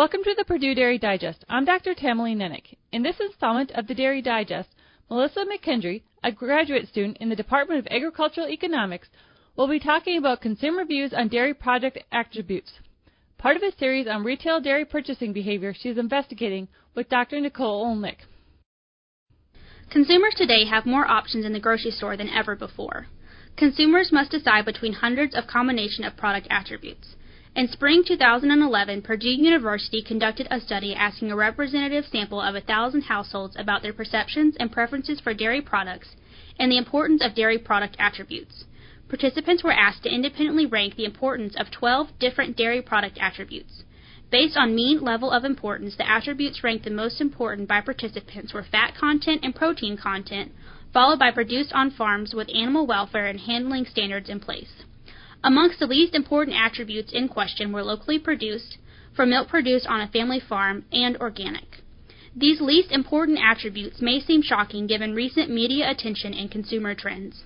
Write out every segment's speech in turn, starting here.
Welcome to the Purdue Dairy Digest. I'm Dr. Tamilee Nennich. In this installment of the Dairy Digest, Melissa McKendree, a graduate student in the Department of Agricultural Economics, will be talking about consumer views on dairy product attributes. Part of a series on retail dairy purchasing behavior she is investigating with Dr. Nicole Olynk. Consumers today have more options in the grocery store than ever before. Consumers must decide between hundreds of combination of product attributes. In spring 2011, Purdue University conducted a study asking a representative sample of 1,000 households about their perceptions and preferences for dairy products and the importance of dairy product attributes. Participants were asked to independently rank the importance of 12 different dairy product attributes. Based on mean level of importance, the attributes ranked the most important by participants were fat content and protein content, followed by produced on farms with animal welfare and handling standards in place. Amongst the least important attributes in question were locally produced, for milk produced on a family farm, and organic. These least important attributes may seem shocking given recent media attention and consumer trends.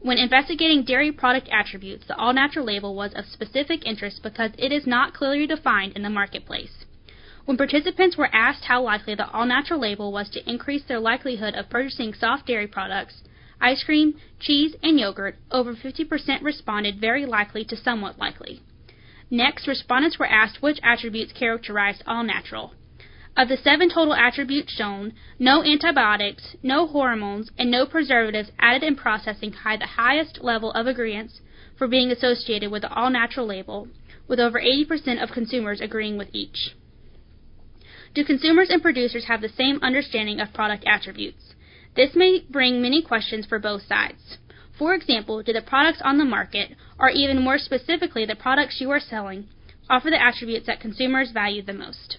When investigating dairy product attributes, the all natural label was of specific interest because it is not clearly defined in the marketplace. When participants were asked how likely the all natural label was to increase their likelihood of purchasing soft dairy products, ice cream, cheese, and yogurt, over 50% responded very likely to somewhat likely. Next, respondents were asked which attributes characterized all natural. Of the seven total attributes shown, no antibiotics, no hormones, and no preservatives added in processing had the highest level of agreement for being associated with the all natural label, with over 80% of consumers agreeing with each. Do consumers and producers have the same understanding of product attributes? This may bring many questions for both sides. For example, do the products on the market, or even more specifically the products you are selling, offer the attributes that consumers value the most?